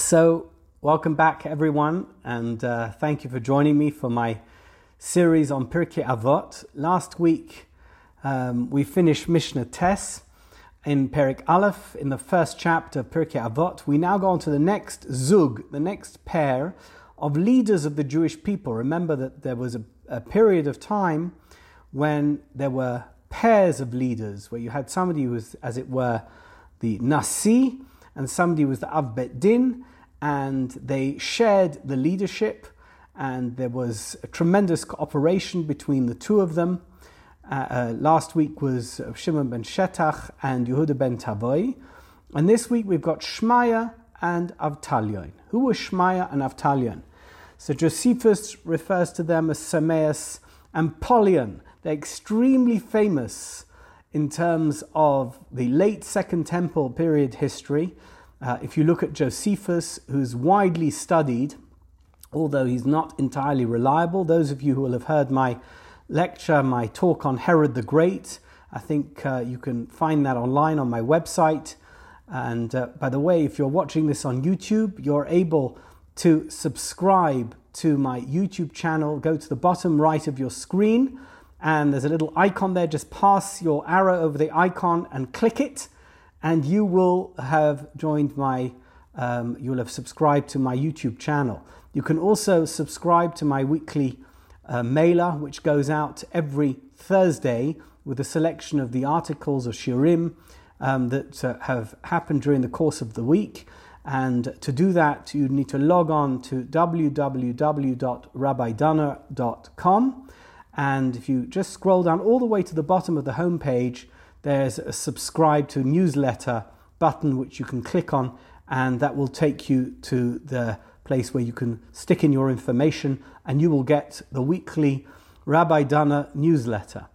So, welcome back, everyone, and uh, thank you for joining me for my series on Pirkei Avot. Last week, um, we finished Mishnah Tes in Perik Aleph in the first chapter of Pirkei Avot. We now go on to the next Zug, the next pair of leaders of the Jewish people. Remember that there was a, a period of time when there were pairs of leaders, where you had somebody who was, as it were, the Nasi, and somebody was the Av Bet Din, and they shared the leadership, and there was a tremendous cooperation between the two of them. Uh, uh, last week was Shimon ben Shetach and Yehuda ben Tavoi, and this week we've got Shmaya and Avtalion. Who was Shmaya and Avtalion? So Josephus refers to them as Sameas and Polion. They're extremely famous in terms of the late Second Temple period history. Uh, if you look at Josephus, who's widely studied, although he's not entirely reliable, those of you who will have heard my lecture, my talk on Herod the Great, I think uh, you can find that online on my website. And uh, by the way, if you're watching this on YouTube, you're able to subscribe to my YouTube channel. Go to the bottom right of your screen and there's a little icon there. Just pass your arrow over the icon and click it, and you will have joined my, um, you'll have subscribed to my YouTube channel. You can also subscribe to my weekly uh, mailer, which goes out every Thursday with a selection of the articles of Shiurim um, that uh, have happened during the course of the week. And to do that, you need to log on to www.rabbidunner.com and if you just scroll down all the way to the bottom of the home page, there's a subscribe to newsletter button which you can click on, and that will take you to the place where you can stick in your information and you will get the weekly Rabbi Dunner newsletter.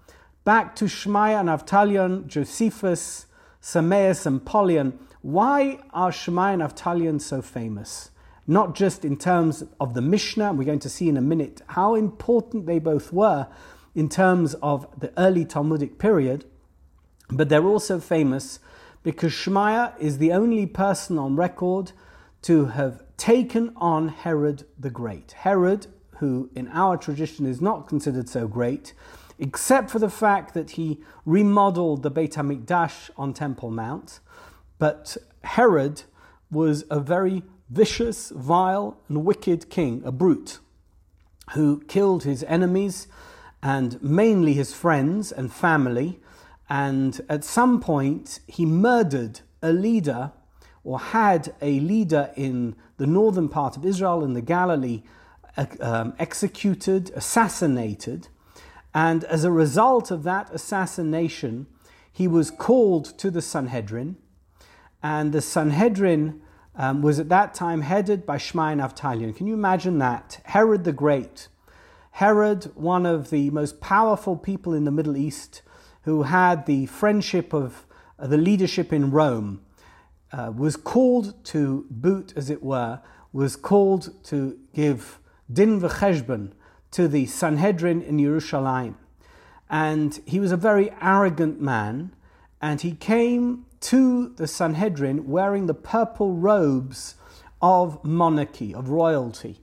Back to Shmaya and Avtalion, Josephus, Sameas, and Polion. Why are Shmaya and Avtalion so famous? not just in terms of the Mishnah, we're going to see in a minute how important they both were in terms of the early Talmudic period, but they're also famous because Shmaya is the only person on record to have taken on Herod the Great. Herod, who in our tradition is not considered so great, except for the fact that he remodeled the Beit HaMikdash on Temple Mount, but Herod was a very vicious, vile, and wicked king, a brute, who killed his enemies and mainly his friends and family. And at some point, he murdered a leader or had a leader in the northern part of Israel in the Galilee um, executed, assassinated. And as a result of that assassination, he was called to the Sanhedrin. And the Sanhedrin um, was at that time headed by Shmai Avtalion. Can you imagine that? Herod the Great. Herod, one of the most powerful people in the Middle East, who had the friendship of uh, the leadership in Rome, uh, was called to boot, as it were, was called to give din v'cheshbon to the Sanhedrin in Jerusalem. And he was a very arrogant man, and he came to the Sanhedrin wearing the purple robes of monarchy, of royalty.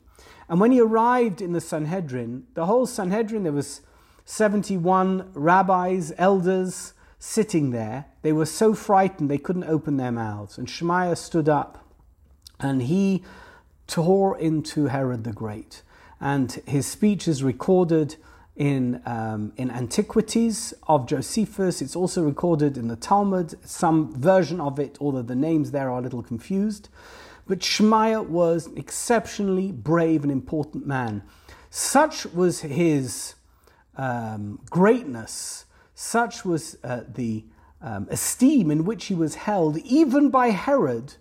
And when he arrived in the Sanhedrin, the whole Sanhedrin, there was 71 rabbis, elders sitting there. They were so frightened they couldn't open their mouths. And Shemaiah stood up and he tore into Herod the Great. And his speech is recorded in, um, in antiquities of Josephus. It's also recorded in the Talmud, some version of it, although the names there are a little confused. But Shmaya was an exceptionally brave and important man. Such was his um, greatness, such was uh, the um, esteem in which he was held, even by Herod,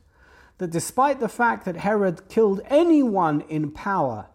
that despite the fact that Herod killed anyone in power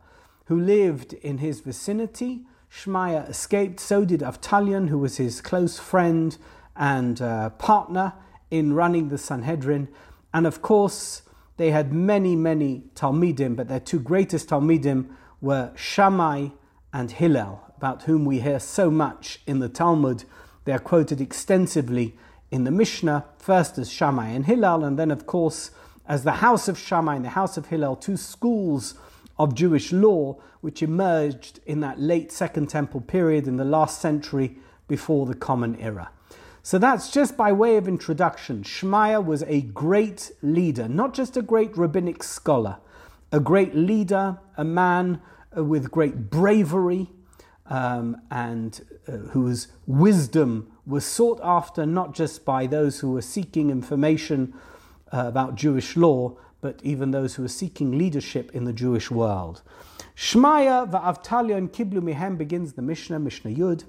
who lived in his vicinity, Shmaya escaped, so did Avtalion, who was his close friend and uh, partner in running the Sanhedrin. And of course, they had many, many Talmidim, but their two greatest Talmidim were Shammai and Hillel, about whom we hear so much in the Talmud. They are quoted extensively in the Mishnah, first as Shammai and Hillel, and then, of course, as the house of Shammai and the house of Hillel, two schools of Jewish law which emerged in that late Second Temple period in the last century before the Common Era. So that's just by way of introduction. Shmaya was a great leader, not just a great rabbinic scholar, a great leader, a man with great bravery, um, and uh, whose wisdom was sought after not just by those who were seeking information uh, about Jewish law, but even those who were seeking leadership in the Jewish world. Shmaya va'avtalia and kiblu mihem begins the Mishnah, Mishnah Yud.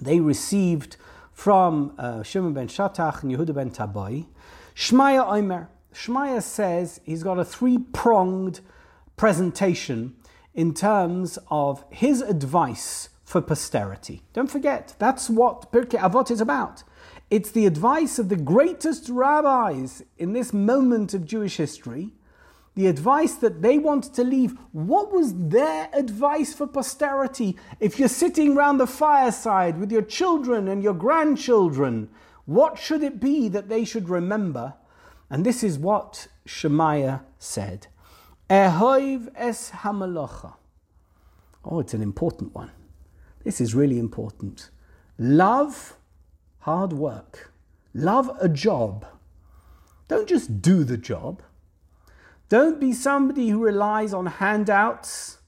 They received from uh, Shimon ben Shatach and Yehuda ben Tabai. Shmaya Omer. Shmaya says he's got a three pronged presentation in terms of his advice for posterity. Don't forget, that's what Pirkei Avot is about. It's the advice of the greatest rabbis in this moment of Jewish history, the advice that they wanted to leave. What was their advice for posterity? If you're sitting round the fireside with your children and your grandchildren, what should it be that they should remember? And this is what Shemaiah said. Ehoiv es hamalocha. Oh, it's an important one. This is really important. Love hard work. Love a job. Don't just do the job. Don't be somebody who relies on handouts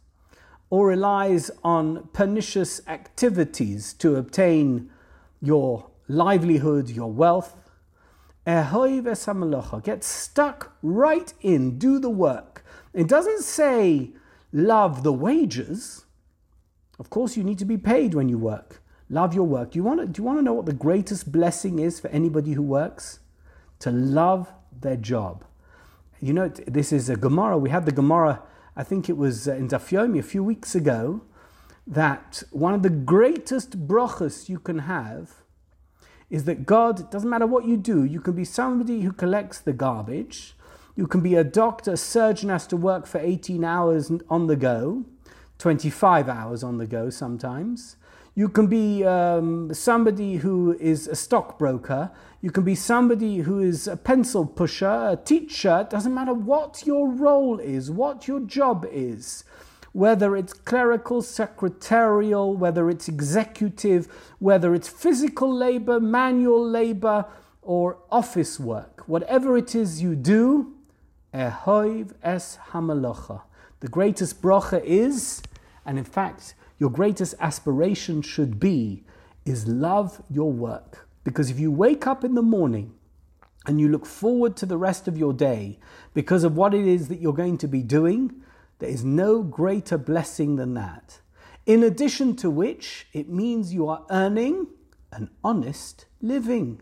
or relies on pernicious activities to obtain your livelihood, your wealth. Get stuck right in, do the work. It doesn't say love the wages. Of course, you need to be paid when you work. Love your work. Do you want to, do you want to know what the greatest blessing is for anybody who works? To love their job. You know, this is a Gemara. We had the Gemara, I think it was uh, in Daf Yomi a few weeks ago, that one of the greatest brachas you can have is that God, doesn't matter what you do, you can be somebody who collects the garbage, you can be a doctor, a surgeon has to work for 18 hours on the go, 25 hours on the go sometimes. You can be um, somebody who is a stockbroker. You can be somebody who is a pencil pusher, a teacher. It doesn't matter what your role is, what your job is, whether it's clerical, secretarial, whether it's executive, whether it's physical labor, manual labor, or office work. Whatever it is you do, Ehoiv es hamalacha. The greatest bracha is, and in fact, your greatest aspiration should be, is love your work. Because if you wake up in the morning and you look forward to the rest of your day because of what it is that you're going to be doing, there is no greater blessing than that. In addition to which, it means you are earning an honest living.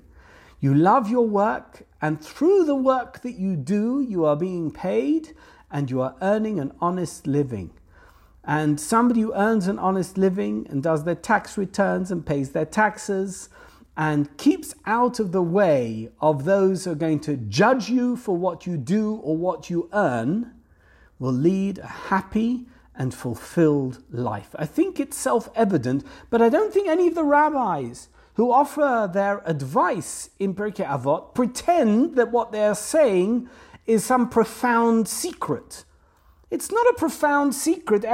You love your work, and through the work that you do, you are being paid and you are earning an honest living. And somebody who earns an honest living and does their tax returns and pays their taxes and keeps out of the way of those who are going to judge you for what you do or what you earn will lead a happy and fulfilled life. I think it's self evident, but I don't think any of the rabbis who offer their advice in Pirkei Avot pretend that what they're saying is some profound secret. It's not a profound secret.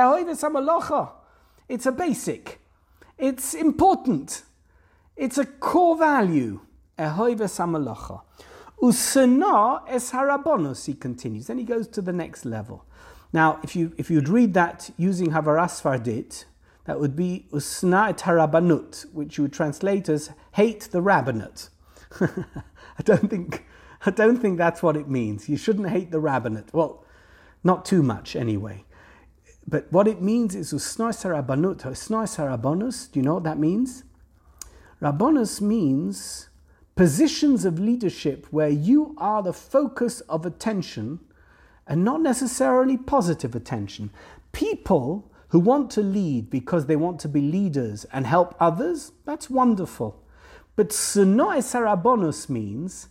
It's a basic. It's important. It's a core value. Usana es he continues. Then he goes to the next level. Now, if, you, if you'd read that using Havaras Fardit, that would be usna et which you would translate as hate the rabbinate. I don't think I don't think that's what it means. You shouldn't hate the rabbinate. Well, not too much anyway. But what it means is usna harabanut, usna harabanus. Do you know what that means? Rabonus means positions of leadership where you are the focus of attention and not necessarily positive attention. People who want to lead because they want to be leaders and help others, that's wonderful. But Sunoe Sarabonus means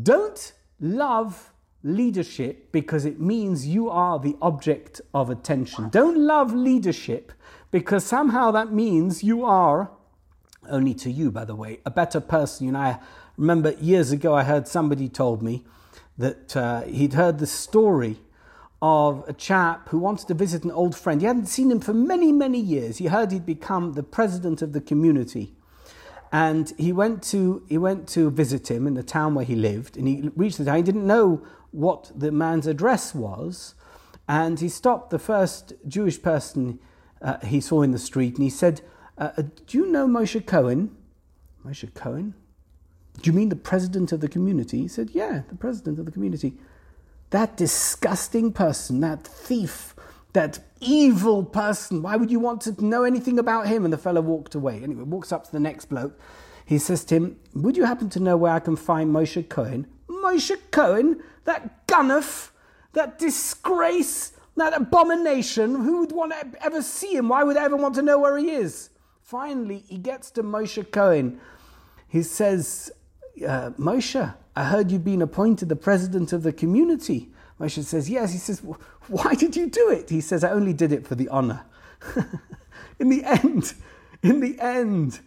don't love leadership because it means you are the object of attention. Don't love leadership because somehow that means you are, only to you, by the way, a better person. You know, I remember years ago I heard somebody told me that uh, he'd heard the story of a chap who wanted to visit an old friend. He hadn't seen him for many, many years. He heard he'd become the president of the community. And he went to he went to visit him in the town where he lived, and he reached the town. He didn't know what the man's address was, and he stopped the first Jewish person uh, he saw in the street, and he said, uh, uh "Do you know Moshe Cohen?" Moshe Cohen. Do you mean the president of the community? He said, "Yeah, the president of the community." That disgusting person, that thief, that evil person, why would you want to know anything about him? And the fellow walked away. Anyway, walks up to the next bloke. He says to him, Would you happen to know where I can find Moshe Cohen? Moshe Cohen? That gunnuf? That disgrace? That abomination? Who would want to ever see him? Why would I ever want to know where he is? Finally, he gets to Moshe Cohen. He says, uh, Moshe, I heard you've been appointed the president of the community. Moshe says, Yes. He says, Why did you do it? He says, I only did it for the honor. in the end, in the end,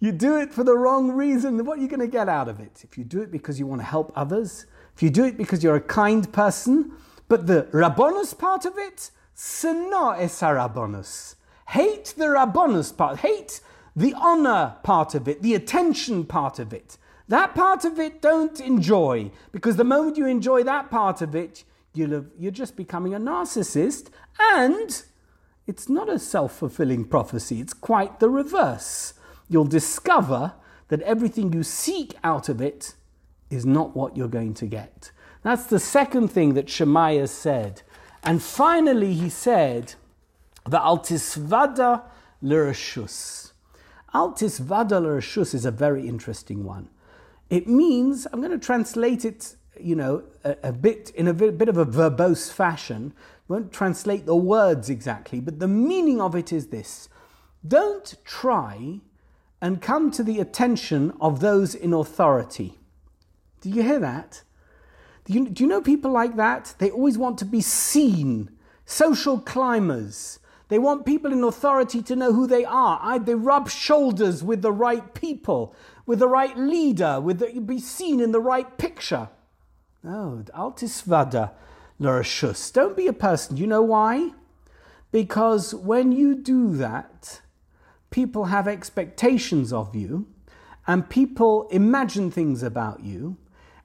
you do it for the wrong reason. What are you going to get out of it? If you do it because you want to help others, if you do it because you're a kind person, but the rabbonus part of it, sena es rabbonus. Hate the rabbonus part, hate the honor part of it, the attention part of it. That part of it don't enjoy because the moment you enjoy that part of it, you'll you're just becoming a narcissist and it's not a self fulfilling prophecy, it's quite the reverse. You'll discover that everything you seek out of it is not what you're going to get. That's the second thing that Shemaiah said. And finally, he said, the altisvada l'reshus. Altisvada l'reshus is a very interesting one. It means, I'm going to translate it, you know, a, a bit in a bit, bit of a verbose fashion. I won't translate the words exactly, but the meaning of it is this. Don't try and come to the attention of those in authority. Do you hear that? Do you, do you know people like that? They always want to be seen, social climbers. They want people in authority to know who they are. They rub shoulders with the right people with the right leader, with the, be seen in the right picture. Oh, no, altisvada l'reshus. Don't be a person. You know why? Because when you do that, people have expectations of you, and people imagine things about you,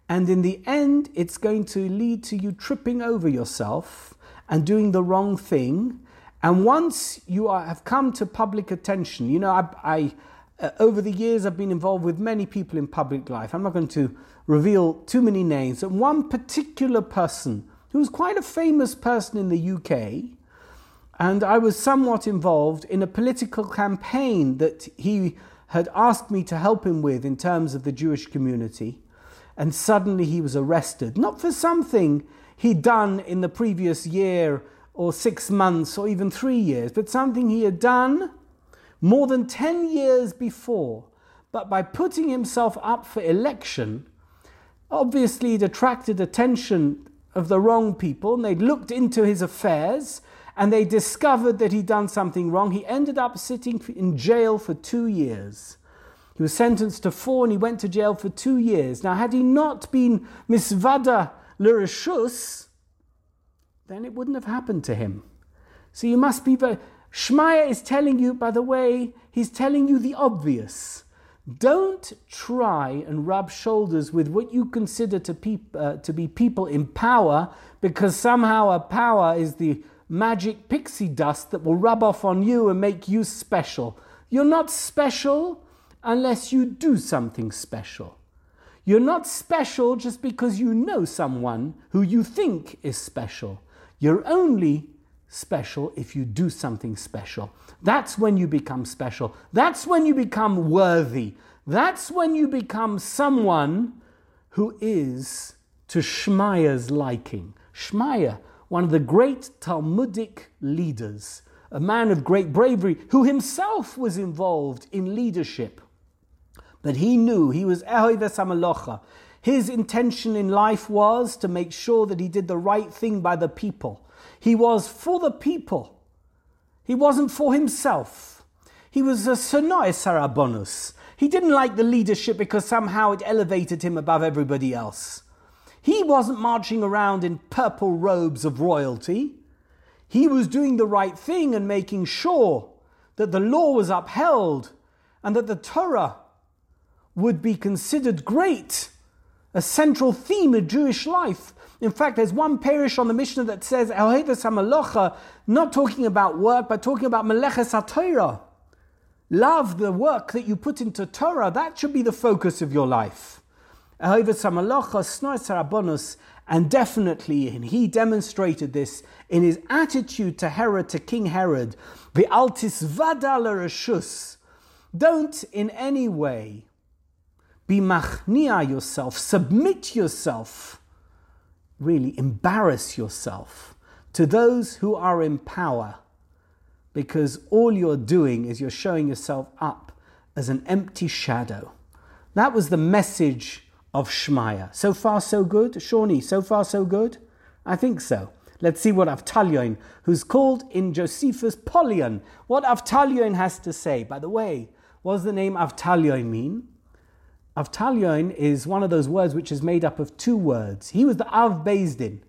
and in the end, it's going to lead to you tripping over yourself and doing the wrong thing. And once you are, have come to public attention, you know, I, I uh, over the years, I've been involved with many people in public life. I'm not going to reveal too many names. And one particular person who was quite a famous person in the UK, and I was somewhat involved in a political campaign that he had asked me to help him with in terms of the Jewish community. And suddenly he was arrested, not for something he'd done in the previous year or six months or even three years, but something he had done more than 10 years before, but by putting himself up for election, obviously it attracted attention of the wrong people, and they looked into his affairs and they discovered that he'd done something wrong. He ended up sitting in jail for two years. He was sentenced to four and he went to jail for two years. Now, had he not been misvada l'reshus, then it wouldn't have happened to him. So you must be very. Shmaya is telling you, by the way, he's telling you the obvious. Don't try and rub shoulders with what you consider to, peop- uh, to be people in power because somehow a power is the magic pixie dust that will rub off on you and make you special. You're not special unless you do something special. You're not special just because you know someone who you think is special. You're only special if you do something special. That's when you become special. That's when you become worthy. That's when you become someone who is to Shmaya's liking. Shmaya, one of the great Talmudic leaders, a man of great bravery, who himself was involved in leadership. But he knew he was Ehoives Amalocha. His intention in life was to make sure that he did the right thing by the people. He was for the people. He wasn't for himself. He was a sonai sarabonus. He didn't like the leadership because somehow it elevated him above everybody else. He wasn't marching around in purple robes of royalty. He was doing the right thing and making sure that the law was upheld and that the Torah would be considered great, a central theme of Jewish life. In fact, there's one parish on the Mishnah that says, not talking about work, but talking about Meleches HaTorah. Love the work that you put into Torah, that should be the focus of your life. And definitely, and he demonstrated this in his attitude to Herod, to King Herod. The altis vadal Don't in any way be machnia yourself, submit yourself, really embarrass yourself to those who are in power, because all you're doing is you're showing yourself up as an empty shadow. That was the message of Shmaya. So far, so good? Shawnee, so far, so good? I think so. Let's see what Avtalyon, who's called in Josephus Polion, what Avtalyon has to say. By the way, what does the name Avtalyon mean? Avtalyon is one of those words which is made up of two words. He was the Av Bezdin.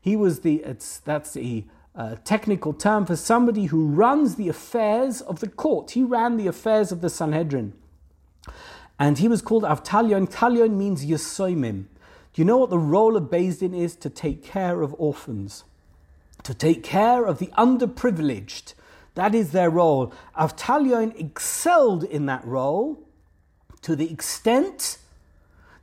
He was the, that's the uh, technical term for somebody who runs the affairs of the court. He ran the affairs of the Sanhedrin. And he was called Avtalion. Talion means Yesoimim. Do you know what the role of Din is? To take care of orphans, to take care of the underprivileged. That is their role. Avtalion excelled in that role to the extent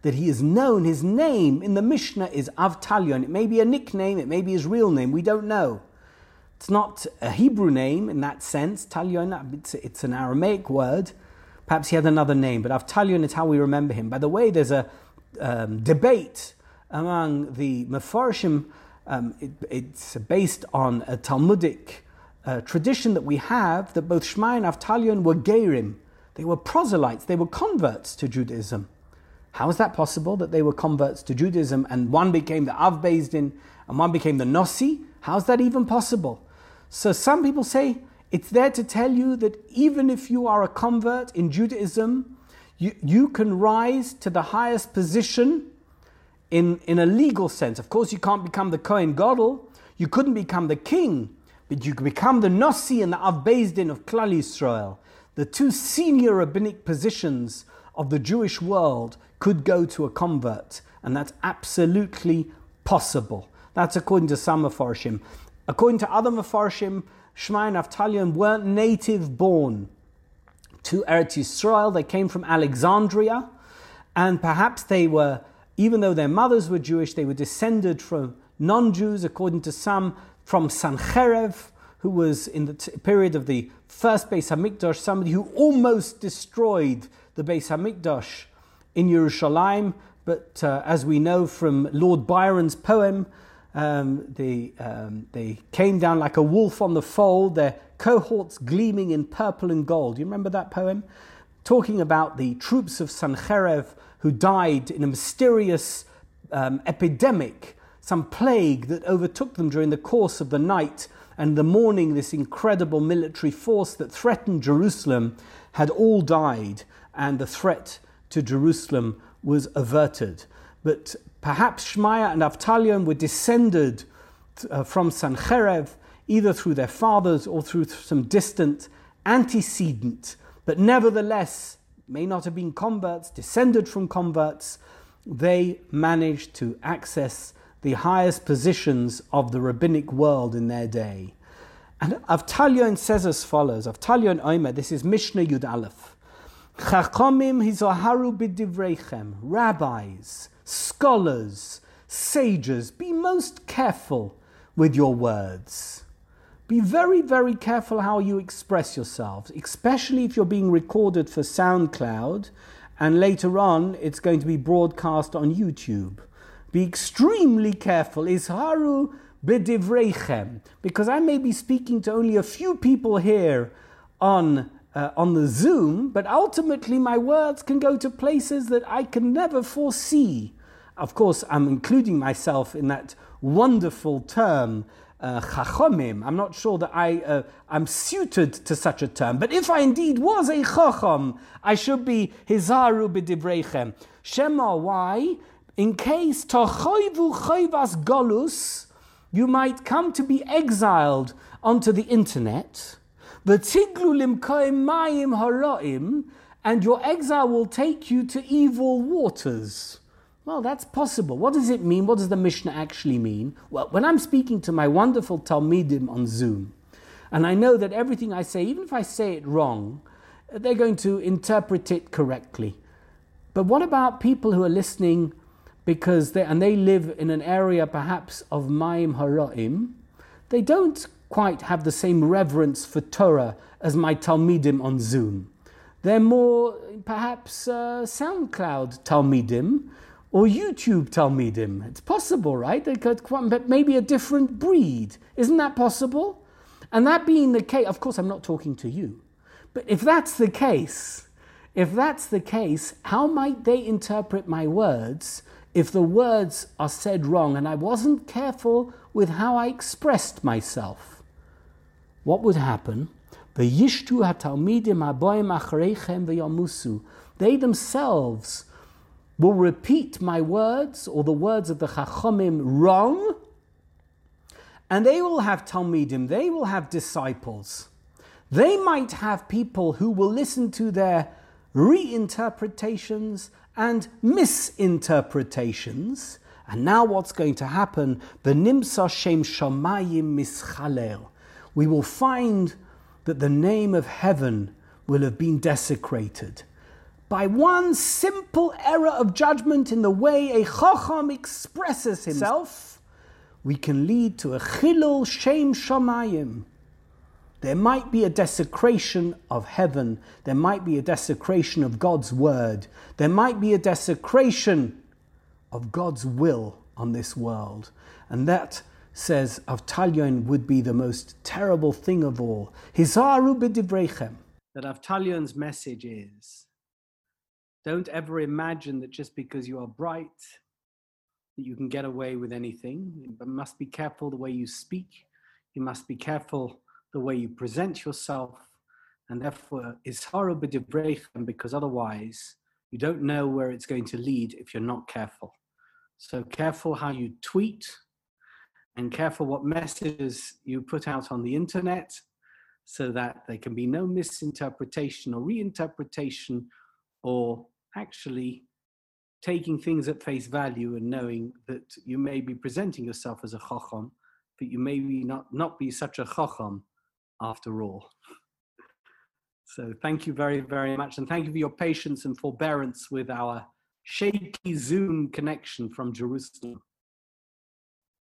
that he is known, his name in the Mishnah is Avtalion. It may be a nickname, it may be his real name, we don't know. It's not a Hebrew name in that sense. Talion, it's, an Aramaic word. Perhaps he had another name, but Avtalion is how we remember him. By the way, there's a um, debate among the Mefarshim. Um, it, it's based on a Talmudic uh, tradition that we have that both Shmai and Avtalion were Gerim. They were proselytes, they were converts to Judaism. How is that possible that they were converts to Judaism and one became the Av Din and one became the Nossi? How's that even possible? So some people say it's there to tell you that even if you are a convert in Judaism, you, you can rise to the highest position in, in a legal sense. Of course, you can't become the Kohen Gadol, you couldn't become the king, but you can become the Nasi and the Av Din of Klal Yisrael. The two senior rabbinic positions of the Jewish world could go to a convert, and that's absolutely possible. That's according to some Mefarshim. According to other Mefarshim, Shmai and Avtalion weren't native born to Eretz Yisrael. They came from Alexandria, and perhaps they were, even though their mothers were Jewish, they were descended from non-Jews, according to some, from Sancherev, who was in the t- period of the first Beis Hamikdash, somebody who almost destroyed the Beis Hamikdash in Yerushalayim. But uh, as we know from Lord Byron's poem, um, they, um, they came down like a wolf on the fold, their cohorts gleaming in purple and gold. You remember that poem? Talking about the troops of Sancherev who died in a mysterious um, epidemic, some plague that overtook them during the course of the night and the morning. This incredible military force that threatened Jerusalem had all died, and the threat to Jerusalem was averted. But Perhaps Shmaya and Avtalion were descended uh, from Sancherev, either through their fathers or through some distant antecedent, but nevertheless may not have been converts, descended from converts. They managed to access the highest positions of the rabbinic world in their day. And Avtalion says as follows Avtalion Omer, this is Mishnah Yud Aleph. Chachamim hizoharu b'divreichem, rabbis, scholars, sages, be most careful with your words. Be very, very careful how you express yourselves, especially if you're being recorded for SoundCloud and later on it's going to be broadcast on YouTube. Be extremely careful. Isharu b'divreichem, because I may be speaking to only a few people here on uh, on the Zoom, but ultimately my words can go to places that I can never foresee. Of course, I'm including myself in that wonderful term, uh. I'm not sure that I, uh, I'm suited to such a term, but if I indeed was a chacham, I should be hizaru b'divreichem. Shema, why? In case tochoivu choivas golus, you might come to be exiled onto the internet. V'tiglu mayim haraim, and your exile will take you to evil waters. Well, that's possible. What does it mean? What does the Mishnah actually mean? Well, when I'm speaking to my wonderful Talmidim on Zoom, and I know that everything I say, even if I say it wrong, they're going to interpret it correctly. But what about people who are listening because they and they live in an area perhaps of Maim Haraim? They don't quite have the same reverence for Torah as my Talmidim on Zoom. They're more perhaps uh, SoundCloud Talmidim or YouTube Talmidim. It's possible, right? They could, but maybe a different breed. Isn't that possible? And that being the case, of course, I'm not talking to you. But if that's the case, if that's the case, how might they interpret my words if the words are said wrong and I wasn't careful with how I expressed myself? What would happen? They themselves will repeat my words or the words of the Chachomim wrong, and they will have Talmidim, they will have disciples. They might have people who will listen to their reinterpretations and misinterpretations. And now what's going to happen? The Nimsa Shem Shamayim Mischalel. We will find that the name of heaven will have been desecrated by one simple error of judgment in the way a chacham expresses himself, we can lead to a chilul shem shamayim. There might be a desecration of heaven. There might be a desecration of God's word. There might be a desecration of God's will on this world. And that, says Avtalyon, would be the most terrible thing of all. Hizaru b'divrechem. That Avtalyon's message is don't ever imagine that just because you are bright, that you can get away with anything. You must be careful the way you speak. You must be careful the way you present yourself, and therefore is horrible because otherwise you don't know where it's going to lead if you're not careful. So careful how you tweet, and careful what messages you put out on the internet, so that there can be no misinterpretation or reinterpretation or actually taking things at face value and knowing that you may be presenting yourself as a chacham, but you may be not, not be such a chacham after all. So thank you very, very much. And thank you for your patience and forbearance with our shaky Zoom connection from Jerusalem.